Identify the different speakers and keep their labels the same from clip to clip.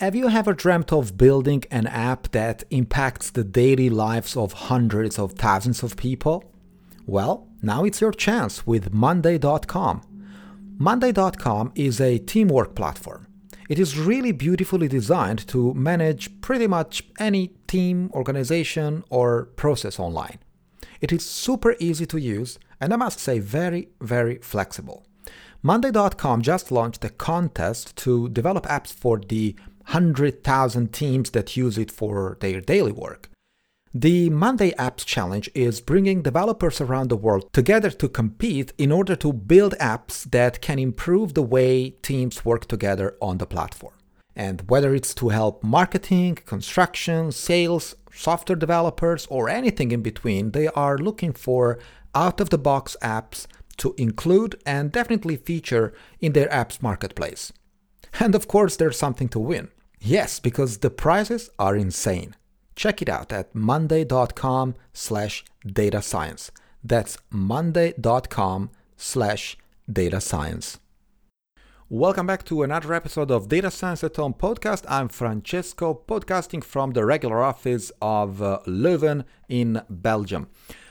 Speaker 1: Have you ever dreamt of building an app that impacts the daily lives of hundreds of thousands of people? Well, now it's your chance with Monday.com. Monday.com is a teamwork platform. It is really beautifully designed to manage pretty much any team, organization, or process online. It is super easy to use and I must say very, very flexible. Monday.com just launched a contest to develop apps for the 100,000 teams that use it for their daily work. The Monday Apps Challenge is bringing developers around the world together to compete in order to build apps that can improve the way teams work together on the platform. And whether it's to help marketing, construction, sales, software developers, or anything in between, they are looking for out of the box apps to include and definitely feature in their apps marketplace. And of course, there's something to win. Yes, because the prizes are insane. Check it out at monday.com slash data science. That's monday.com slash data science. Welcome back to another episode of Data Science at Home podcast. I'm Francesco, podcasting from the regular office of uh, Leuven in Belgium.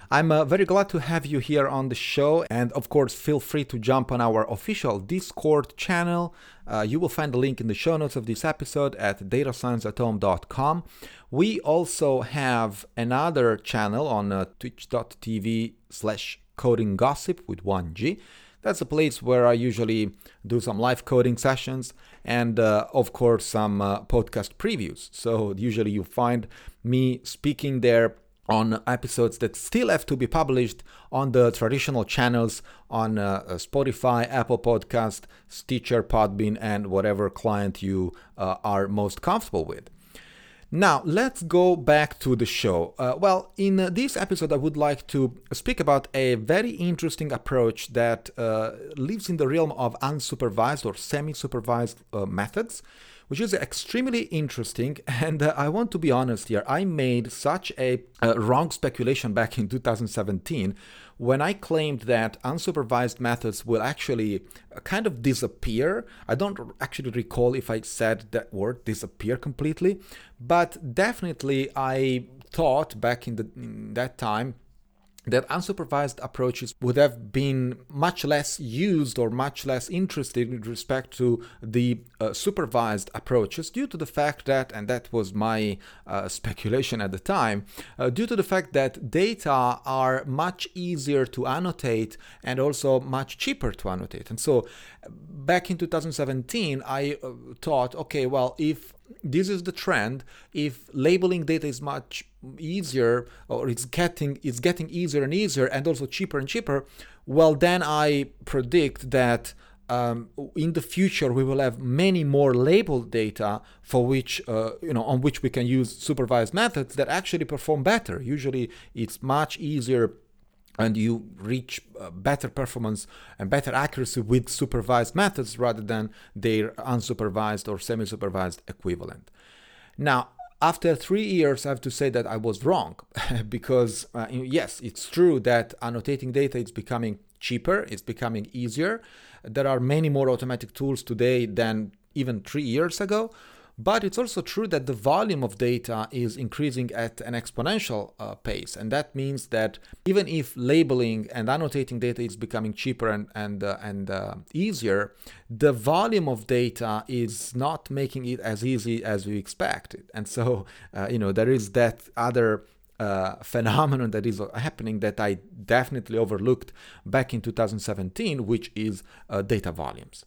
Speaker 1: I'm uh, very glad to have you here on the show, and of course, feel free to jump on our official Discord channel. Uh, you will find the link in the show notes of this episode at datascienceathome.com. We also have another channel on uh, twitch.tv slash coding gossip with 1G. That's a place where I usually do some live coding sessions and, uh, of course, some uh, podcast previews. So, usually you find me speaking there on episodes that still have to be published on the traditional channels on uh, uh, Spotify, Apple Podcast, Stitcher, Podbean, and whatever client you uh, are most comfortable with. Now, let's go back to the show. Uh, well, in uh, this episode, I would like to speak about a very interesting approach that uh, lives in the realm of unsupervised or semi supervised methods which is extremely interesting. And uh, I want to be honest here, I made such a, a wrong speculation back in 2017 when I claimed that unsupervised methods will actually uh, kind of disappear. I don't actually recall if I said that word disappear completely, but definitely I thought back in, the, in that time that unsupervised approaches would have been much less used or much less interested with respect to the uh, supervised approaches due to the fact that, and that was my uh, speculation at the time, uh, due to the fact that data are much easier to annotate and also much cheaper to annotate. And so back in 2017, I uh, thought, okay, well, if this is the trend. If labeling data is much easier, or it's getting it's getting easier and easier, and also cheaper and cheaper, well, then I predict that um, in the future we will have many more labeled data for which uh, you know on which we can use supervised methods that actually perform better. Usually, it's much easier and you reach uh, better performance and better accuracy with supervised methods rather than their unsupervised or semi supervised equivalent. Now, after three years, I have to say that I was wrong because, uh, yes, it's true that annotating data is becoming cheaper, it's becoming easier. There are many more automatic tools today than even three years ago. But it's also true that the volume of data is increasing at an exponential uh, pace. And that means that even if labeling and annotating data is becoming cheaper and, and, uh, and uh, easier, the volume of data is not making it as easy as we expected. And so, uh, you know, there is that other uh, phenomenon that is happening that I definitely overlooked back in 2017, which is uh, data volumes.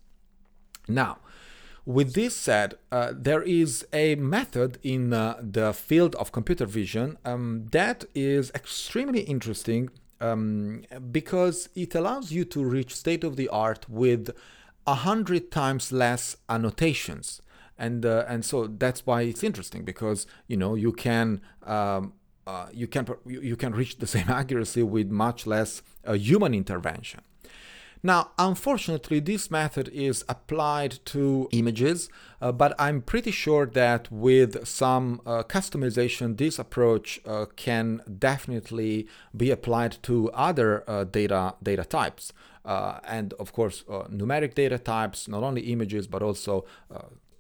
Speaker 1: Now, with this said, uh, there is a method in uh, the field of computer vision um, that is extremely interesting um, because it allows you to reach state of the art with a hundred times less annotations. And, uh, and so that's why it's interesting because you know you can um, uh, you can you can reach the same accuracy with much less uh, human intervention. Now, unfortunately, this method is applied to images, uh, but I'm pretty sure that with some uh, customization, this approach uh, can definitely be applied to other uh, data, data types. Uh, and of course, uh, numeric data types, not only images, but also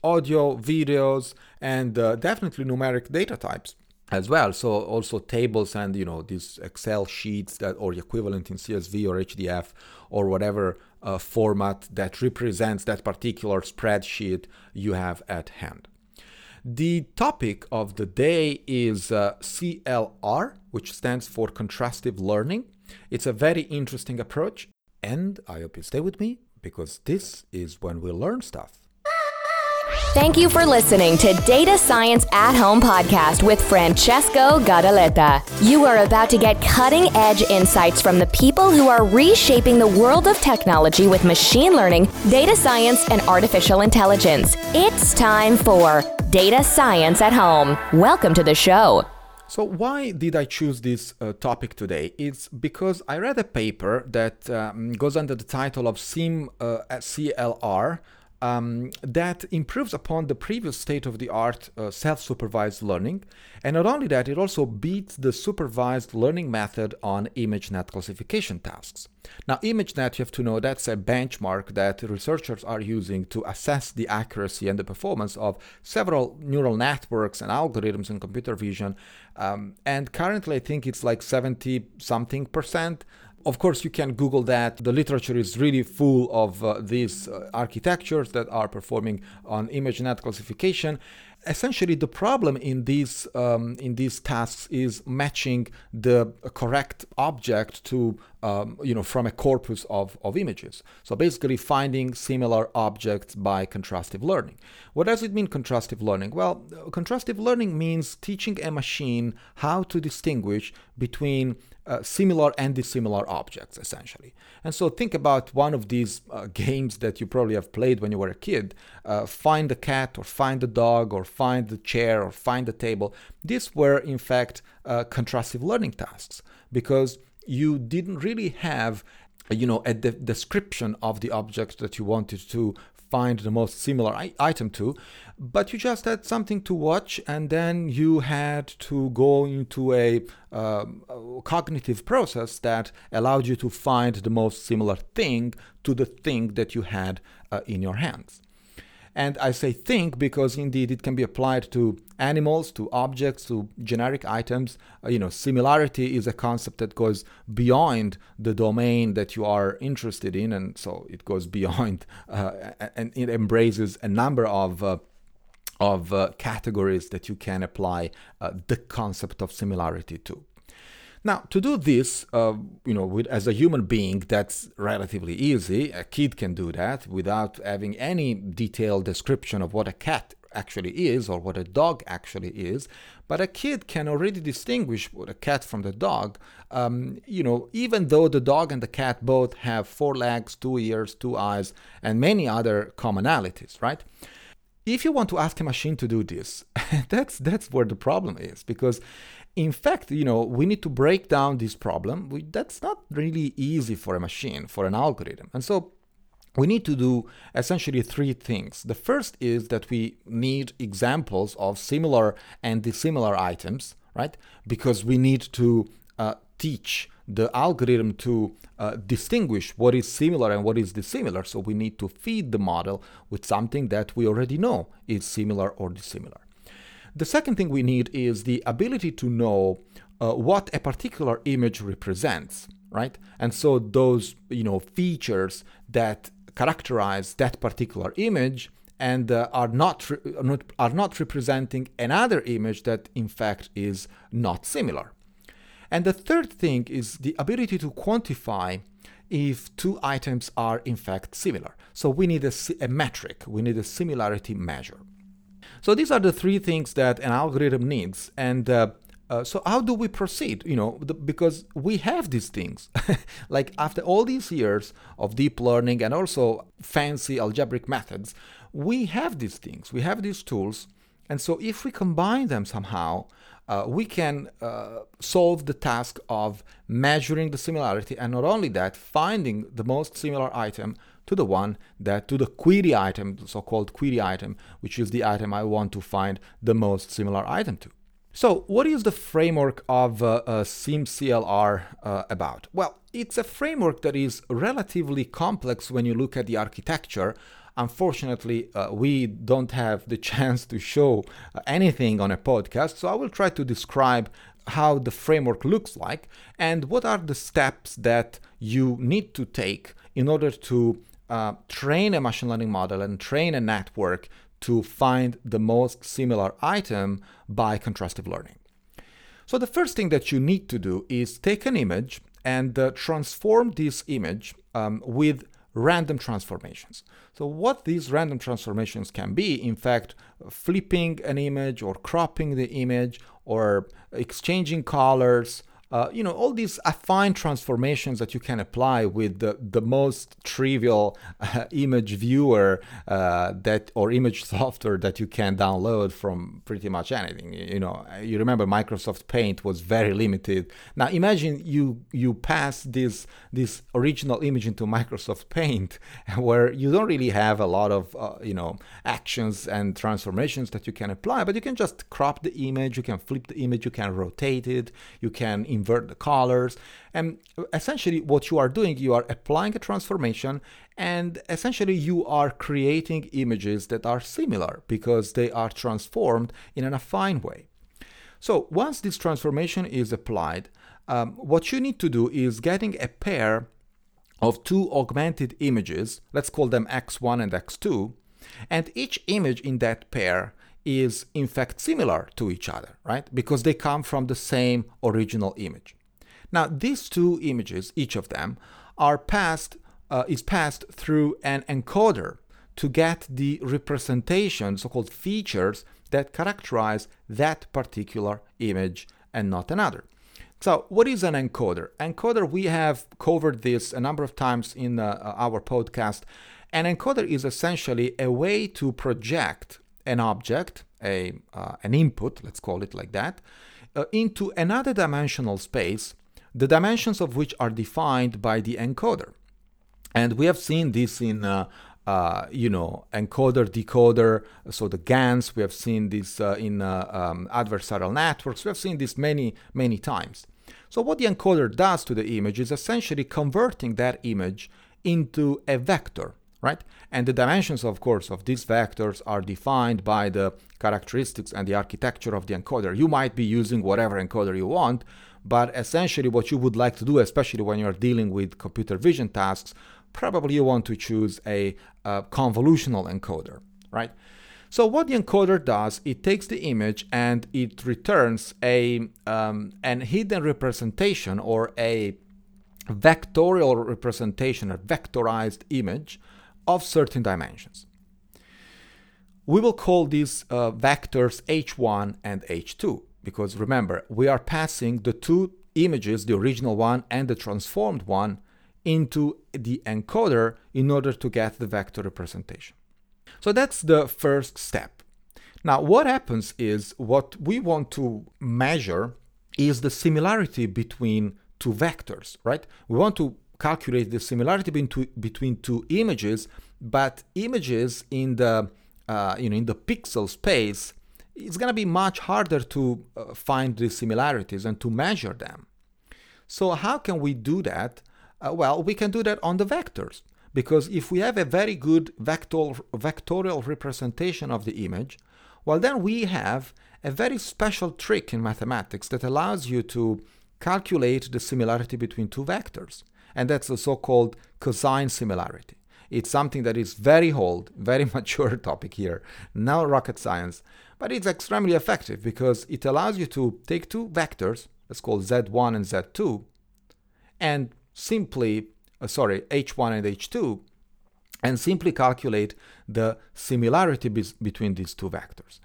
Speaker 1: audio, videos, and definitely numeric data types as well. So also tables and you know these Excel sheets that or equivalent in CSV or HDF or whatever uh, format that represents that particular spreadsheet you have at hand. The topic of the day is uh, CLR, which stands for contrastive learning. It's a very interesting approach, and I hope you stay with me because this is when we learn stuff.
Speaker 2: Thank you for listening to Data Science at Home podcast with Francesco Gadaletta. You are about to get cutting edge insights from the people who are reshaping the world of technology with machine learning, data science, and artificial intelligence. It's time for Data Science at Home. Welcome to the show.
Speaker 1: So, why did I choose this uh, topic today? It's because I read a paper that um, goes under the title of SIM uh, CLR um, that improves upon the previous state of the art uh, self supervised learning. And not only that, it also beats the supervised learning method on ImageNet classification tasks. Now, ImageNet, you have to know that's a benchmark that researchers are using to assess the accuracy and the performance of several neural networks and algorithms in computer vision. Um, and currently, I think it's like 70 something percent of course, you can Google that. The literature is really full of uh, these uh, architectures that are performing on ImageNet classification. Essentially, the problem in these um, in these tasks is matching the correct object to um, you know from a corpus of, of images. So basically, finding similar objects by contrastive learning. What does it mean, contrastive learning? Well, contrastive learning means teaching a machine how to distinguish between uh, similar and dissimilar objects, essentially. And so think about one of these uh, games that you probably have played when you were a kid. Uh, find the cat, or find the dog, or find the chair, or find the table. These were, in fact, uh, contrastive learning tasks because you didn't really have you know a de- description of the object that you wanted to find the most similar I- item to, but you just had something to watch and then you had to go into a, um, a cognitive process that allowed you to find the most similar thing to the thing that you had uh, in your hands. And I say think because indeed it can be applied to animals, to objects, to generic items. Uh, you know, similarity is a concept that goes beyond the domain that you are interested in, and so it goes beyond uh, and it embraces a number of uh, of uh, categories that you can apply uh, the concept of similarity to. Now, to do this, uh, you know, with, as a human being, that's relatively easy. A kid can do that without having any detailed description of what a cat actually is or what a dog actually is. But a kid can already distinguish a cat from the dog. Um, you know, even though the dog and the cat both have four legs, two ears, two eyes, and many other commonalities, right? If you want to ask a machine to do this, that's that's where the problem is because in fact, you know, we need to break down this problem. We, that's not really easy for a machine, for an algorithm. And so we need to do essentially three things. The first is that we need examples of similar and dissimilar items, right? Because we need to uh, teach the algorithm to uh, distinguish what is similar and what is dissimilar. So we need to feed the model with something that we already know is similar or dissimilar. The second thing we need is the ability to know uh, what a particular image represents, right? And so those, you know, features that characterize that particular image and uh, are not, re- are not representing another image that in fact is not similar. And the third thing is the ability to quantify if two items are in fact similar. So we need a, a metric, we need a similarity measure. So these are the three things that an algorithm needs. And uh, uh, so how do we proceed? You know, the, because we have these things. like after all these years of deep learning and also fancy algebraic methods, we have these things. We have these tools. And so if we combine them somehow, uh, we can uh, solve the task of measuring the similarity and not only that, finding the most similar item to the one that to the query item, the so-called query item, which is the item I want to find the most similar item to. So, what is the framework of uh, uh, SimCLR uh, about? Well, it's a framework that is relatively complex when you look at the architecture Unfortunately, uh, we don't have the chance to show uh, anything on a podcast, so I will try to describe how the framework looks like and what are the steps that you need to take in order to uh, train a machine learning model and train a network to find the most similar item by contrastive learning. So, the first thing that you need to do is take an image and uh, transform this image um, with random transformations. So, what these random transformations can be, in fact, flipping an image or cropping the image or exchanging colors uh, you know all these affine transformations that you can apply with the, the most trivial uh, image viewer uh, that or image software that you can download from pretty much anything. You know you remember microsoft paint was very limited. Now imagine you you pass this this original image into microsoft paint where you don't really have a lot of uh, you know actions and transformations that you can apply but you can just crop the image you can flip the image you can rotate it you can invert the colors. And essentially, what you are doing, you are applying a transformation, and essentially, you are creating images that are similar because they are transformed in an affine way. So, once this transformation is applied, um, what you need to do is getting a pair of two augmented images, let's call them x1 and x2, and each image in that pair is in fact similar to each other, right? Because they come from the same original image. Now, these two images, each of them, are passed uh, is passed through an encoder to get the representation, so-called features that characterize that particular image and not another. So, what is an encoder? Encoder, we have covered this a number of times in uh, our podcast. An encoder is essentially a way to project an object, a uh, an input, let's call it like that, uh, into another dimensional space the dimensions of which are defined by the encoder. And we have seen this in, uh, uh, you know, encoder, decoder, so the GANs, we have seen this uh, in uh, um, adversarial networks, we have seen this many, many times. So what the encoder does to the image is essentially converting that image into a vector, right? And the dimensions, of course, of these vectors are defined by the characteristics and the architecture of the encoder. You might be using whatever encoder you want, but essentially, what you would like to do, especially when you're dealing with computer vision tasks, probably you want to choose a, a convolutional encoder, right? So what the encoder does, it takes the image and it returns a um, an hidden representation or a vectorial representation, a vectorized image of certain dimensions. We will call these uh, vectors h1 and h2 because remember, we are passing the two images, the original one and the transformed one, into the encoder in order to get the vector representation. So that's the first step. Now, what happens is what we want to measure is the similarity between two vectors, right? We want to calculate the similarity between two, between two images, but images in the uh, you know in the pixel space it's going to be much harder to uh, find the similarities and to measure them. So, how can we do that? Uh, well, we can do that on the vectors. Because if we have a very good vector, vectorial representation of the image, well, then we have a very special trick in mathematics that allows you to calculate the similarity between two vectors. And that's the so called cosine similarity. It's something that is very old, very mature topic here, no rocket science, but it's extremely effective because it allows you to take two vectors, let's call z1 and z2, and simply, uh, sorry, h1 and h2, and simply calculate the similarity be- between these two vectors.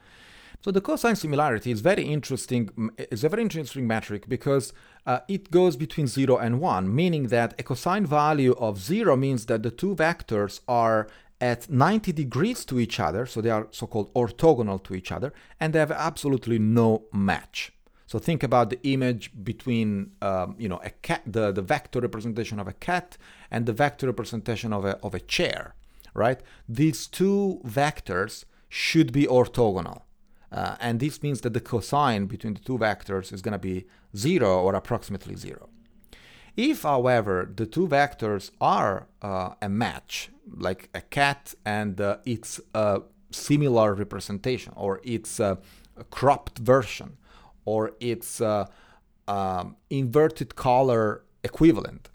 Speaker 1: So the cosine similarity is very interesting. It's a very interesting metric because uh, it goes between 0 and 1, meaning that a cosine value of 0 means that the two vectors are at 90 degrees to each other, so they are so-called orthogonal to each other, and they have absolutely no match. So think about the image between, um, you know, a cat, the, the vector representation of a cat and the vector representation of a, of a chair, right? These two vectors should be orthogonal. Uh, and this means that the cosine between the two vectors is going to be zero or approximately zero. If, however, the two vectors are uh, a match, like a cat and uh, its uh, similar representation, or its uh, cropped version, or its uh, um, inverted color equivalent,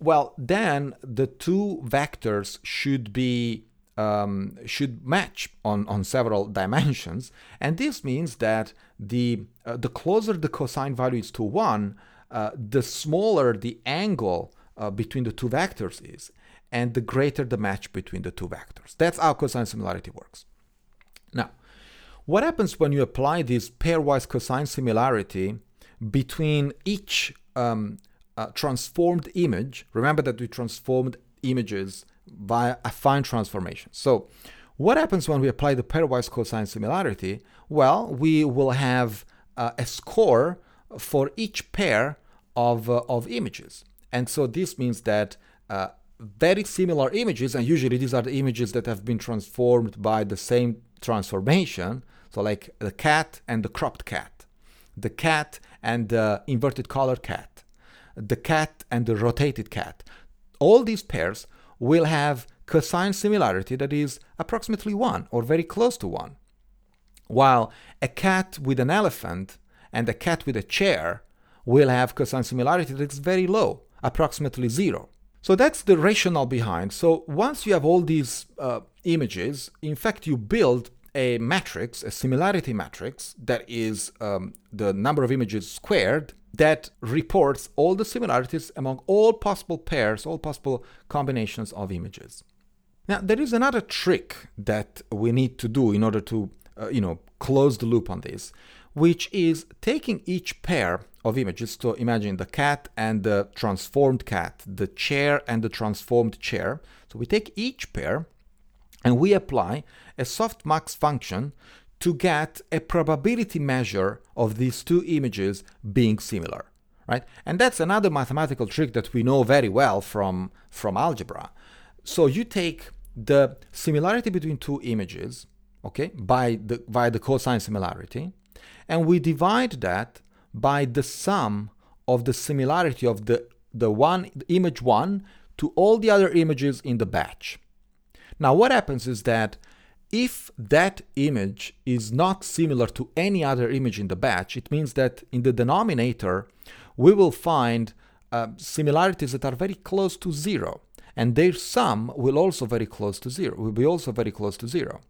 Speaker 1: well, then the two vectors should be um, should match on, on several dimensions, and this means that the uh, the closer the cosine value is to one, uh, the smaller the angle uh, between the two vectors is, and the greater the match between the two vectors. That's how cosine similarity works. Now, what happens when you apply this pairwise cosine similarity between each um, uh, transformed image? Remember that we transformed images via affine transformation. So, what happens when we apply the pairwise cosine similarity? Well, we will have uh, a score for each pair of, uh, of images. And so this means that uh, very similar images, and usually these are the images that have been transformed by the same transformation, so like the cat and the cropped cat, the cat and the inverted color cat, the cat and the rotated cat. All these pairs will have cosine similarity that is approximately 1 or very close to 1. While a cat with an elephant and a cat with a chair will have cosine similarity that is very low, approximately 0. So that's the rationale behind. So once you have all these uh, images, in fact, you build a matrix, a similarity matrix, that is um, the number of images squared, that reports all the similarities among all possible pairs, all possible combinations of images. Now, there is another trick that we need to do in order to, uh, you know, close the loop on this, which is taking each pair of images. So imagine the cat and the transformed cat, the chair and the transformed chair. So we take each pair and we apply a softmax function to get a probability measure of these two images being similar, right? And that's another mathematical trick that we know very well from, from algebra. So you take the similarity between two images, okay, by the, by the cosine similarity, and we divide that by the sum of the similarity of the, the one the image one to all the other images in the batch. Now what happens is that if that image is not similar to any other image in the batch, it means that in the denominator, we will find uh, similarities that are very close to zero. And their sum will also very close to zero, will be also very close to zero.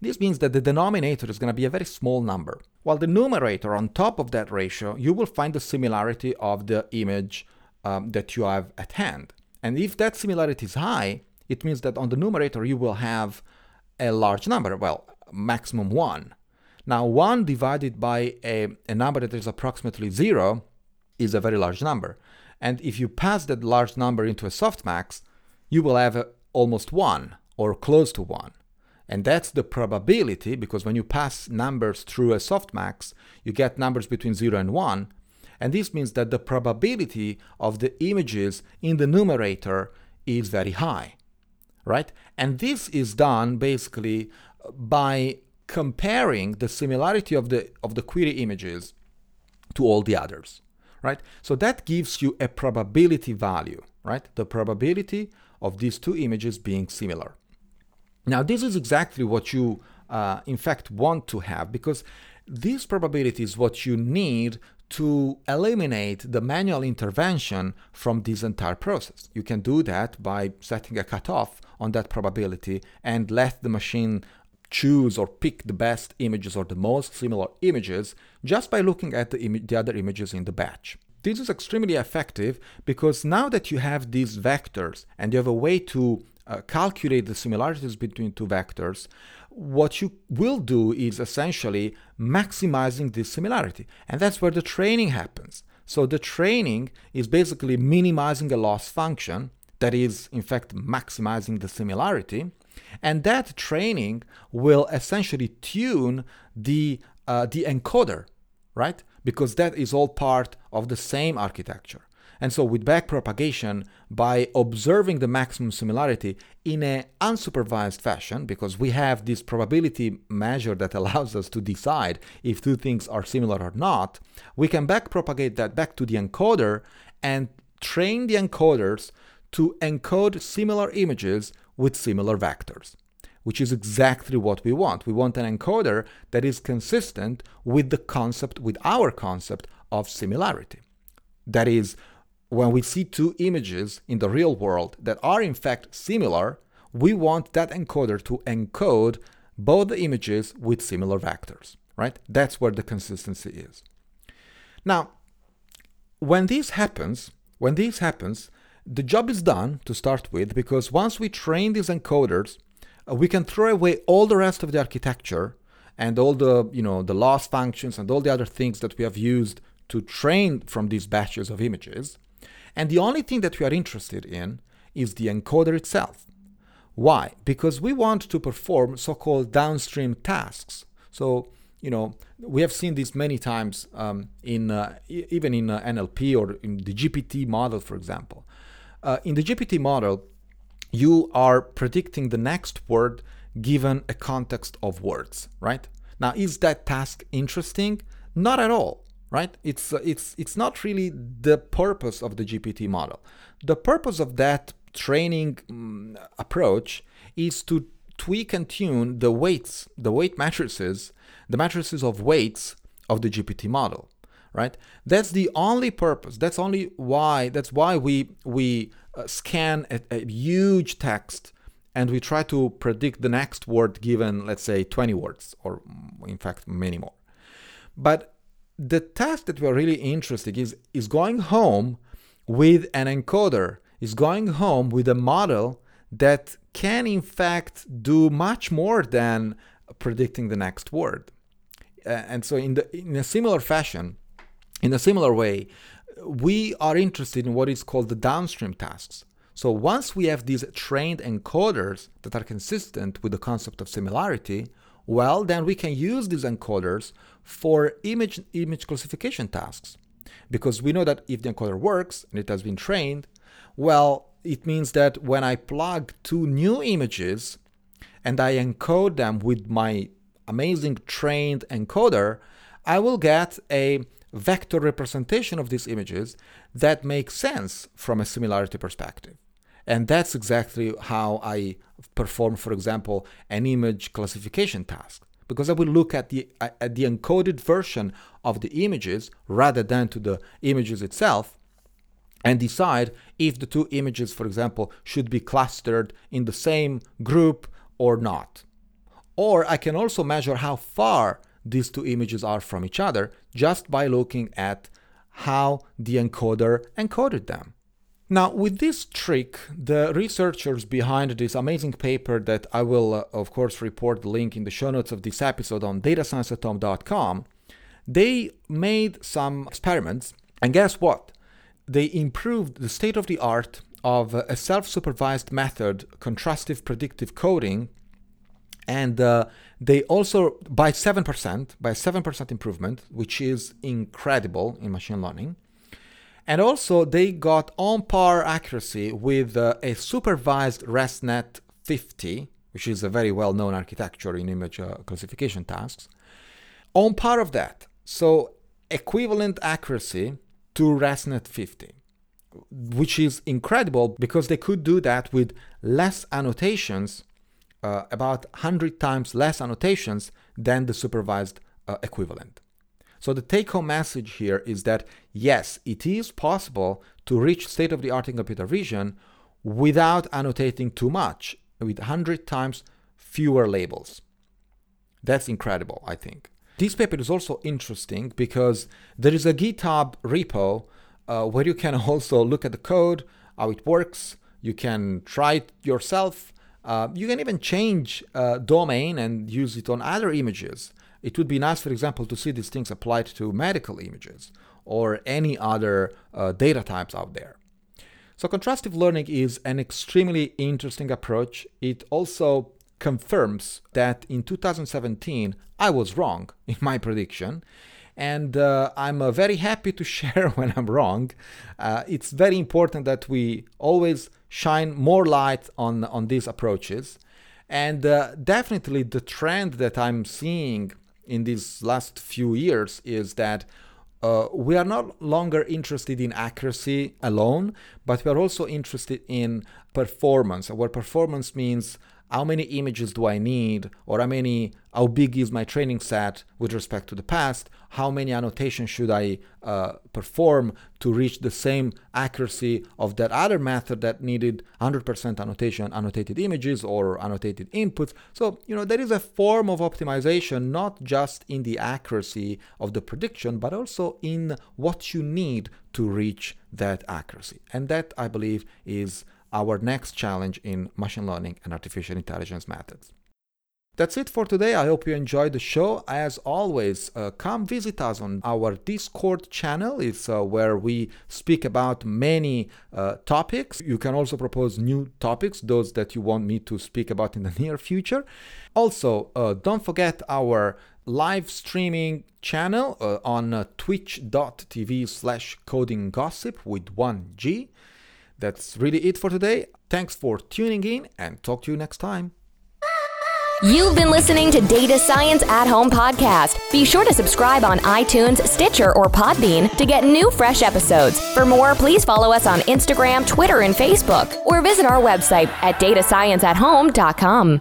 Speaker 1: This means that the denominator is going to be a very small number. While the numerator on top of that ratio, you will find the similarity of the image um, that you have at hand. And if that similarity is high, it means that on the numerator you will have a large number, well, maximum 1. Now, 1 divided by a, a number that is approximately 0 is a very large number. And if you pass that large number into a softmax, you will have a, almost 1 or close to 1. And that's the probability because when you pass numbers through a softmax, you get numbers between 0 and 1. And this means that the probability of the images in the numerator is very high right? And this is done basically by comparing the similarity of the of the query images to all the others, right? So that gives you a probability value, right? The probability of these two images being similar. Now, this is exactly what you, uh, in fact, want to have because this probability is what you need to eliminate the manual intervention from this entire process. You can do that by setting a cutoff on that probability and let the machine choose or pick the best images or the most similar images just by looking at the, Im- the other images in the batch. This is extremely effective because now that you have these vectors and you have a way to uh, calculate the similarities between two vectors, what you will do is essentially maximizing this similarity. And that's where the training happens. So the training is basically minimizing a loss function that is, in fact, maximizing the similarity. And that training will essentially tune the, uh, the encoder, right? Because that is all part of the same architecture. And so with backpropagation, by observing the maximum similarity in an unsupervised fashion, because we have this probability measure that allows us to decide if two things are similar or not, we can backpropagate that back to the encoder and train the encoders to encode similar images with similar vectors, which is exactly what we want. We want an encoder that is consistent with the concept, with our concept of similarity. That is, when we see two images in the real world that are in fact similar, we want that encoder to encode both the images with similar vectors, right? That's where the consistency is. Now, when this happens, when this happens, the job is done to start with because once we train these encoders, uh, we can throw away all the rest of the architecture and all the you know the loss functions and all the other things that we have used to train from these batches of images. And the only thing that we are interested in is the encoder itself. Why? Because we want to perform so-called downstream tasks. So you know we have seen this many times um, in uh, even in uh, NLP or in the GPT model, for example. Uh, in the GPT model, you are predicting the next word given a context of words, right? Now, is that task interesting? Not at all, right? It's uh, it's it's not really the purpose of the GPT model. The purpose of that training um, approach is to tweak and tune the weights, the weight matrices, the matrices of weights of the GPT model right? That's the only purpose. That's only why. That's why we we uh, scan a, a, huge text and we try to predict the next word given, let's say, 20 words, or in fact, many more. But the task that we're really interested in is is going home with an encoder. Is going home with a model that can in fact do much more than predicting the next word. Uh, and so in the in a similar fashion, in a similar way, we are interested in what is called the downstream tasks. So once we have these trained encoders that are consistent with the concept of similarity, well, then we can use these encoders for image image classification tasks. Because we know that if the encoder works and it has been trained, well, it means that when I plug two new images and I encode them with my amazing trained encoder, I will get a vector representation of these images that makes sense from a similarity perspective. And that's exactly how I perform, for example, an image classification task. Because I will look at the, at the encoded version of the images rather than to the images itself and decide if the two images, for example, should be clustered in the same group or not. Or I can also measure how far these two images are from each other just by looking at how the encoder encoded them. Now, with this trick, the researchers behind this amazing paper that I will, uh, of course, report the link in the show notes of this episode on datascienceathome.com, they made some experiments, and guess what? They improved the state of the art of a self supervised method, contrastive predictive coding, and uh, they also by 7% by 7% improvement which is incredible in machine learning and also they got on par accuracy with uh, a supervised ResNet 50 which is a very well known architecture in image uh, classification tasks on par of that so equivalent accuracy to ResNet 50 which is incredible because they could do that with less annotations uh, about 100 times less annotations than the supervised uh, equivalent. So the take home message here is that yes, it is possible to reach state of the art in computer vision without annotating too much, with 100 times fewer labels. That's incredible, I think. This paper is also interesting because there is a GitHub repo uh, where you can also look at the code, how it works. You can try it yourself uh, you can even change uh, domain and use it on other images. It would be nice, for example, to see these things applied to medical images or any other uh, data types out there. So, contrastive learning is an extremely interesting approach. It also confirms that in 2017 I was wrong in my prediction. And uh, I'm uh, very happy to share when I'm wrong. Uh, it's very important that we always shine more light on, on these approaches. And uh, definitely the trend that I'm seeing in these last few years is that uh, we are not longer interested in accuracy alone, but we are also interested in performance. Where performance means how many images do I need, or how many, how big is my training set with respect to the past, how many annotations should I uh, perform to reach the same accuracy of that other method that needed 100% annotation, annotated images or annotated inputs. So, you know, there is a form of optimization, not just in the accuracy of the prediction, but also in what you need to reach that accuracy. And that, I believe, is our next challenge in machine learning and artificial intelligence methods. That's it for today. I hope you enjoyed the show. As always, uh, come visit us on our Discord channel. It's uh, where we speak about many uh, topics. You can also propose new topics, those that you want me to speak about in the near future. Also, uh, don't forget our live streaming channel uh, on uh, twitch.tv slash coding gossip with 1G. That's really it for today. Thanks for tuning in and talk to you next time.
Speaker 2: You've been listening to Data Science at Home podcast. Be sure to subscribe on iTunes, Stitcher, or Podbean to get new fresh episodes. For more, please follow us on Instagram, Twitter, and Facebook, or visit our website at datascienceathome.com.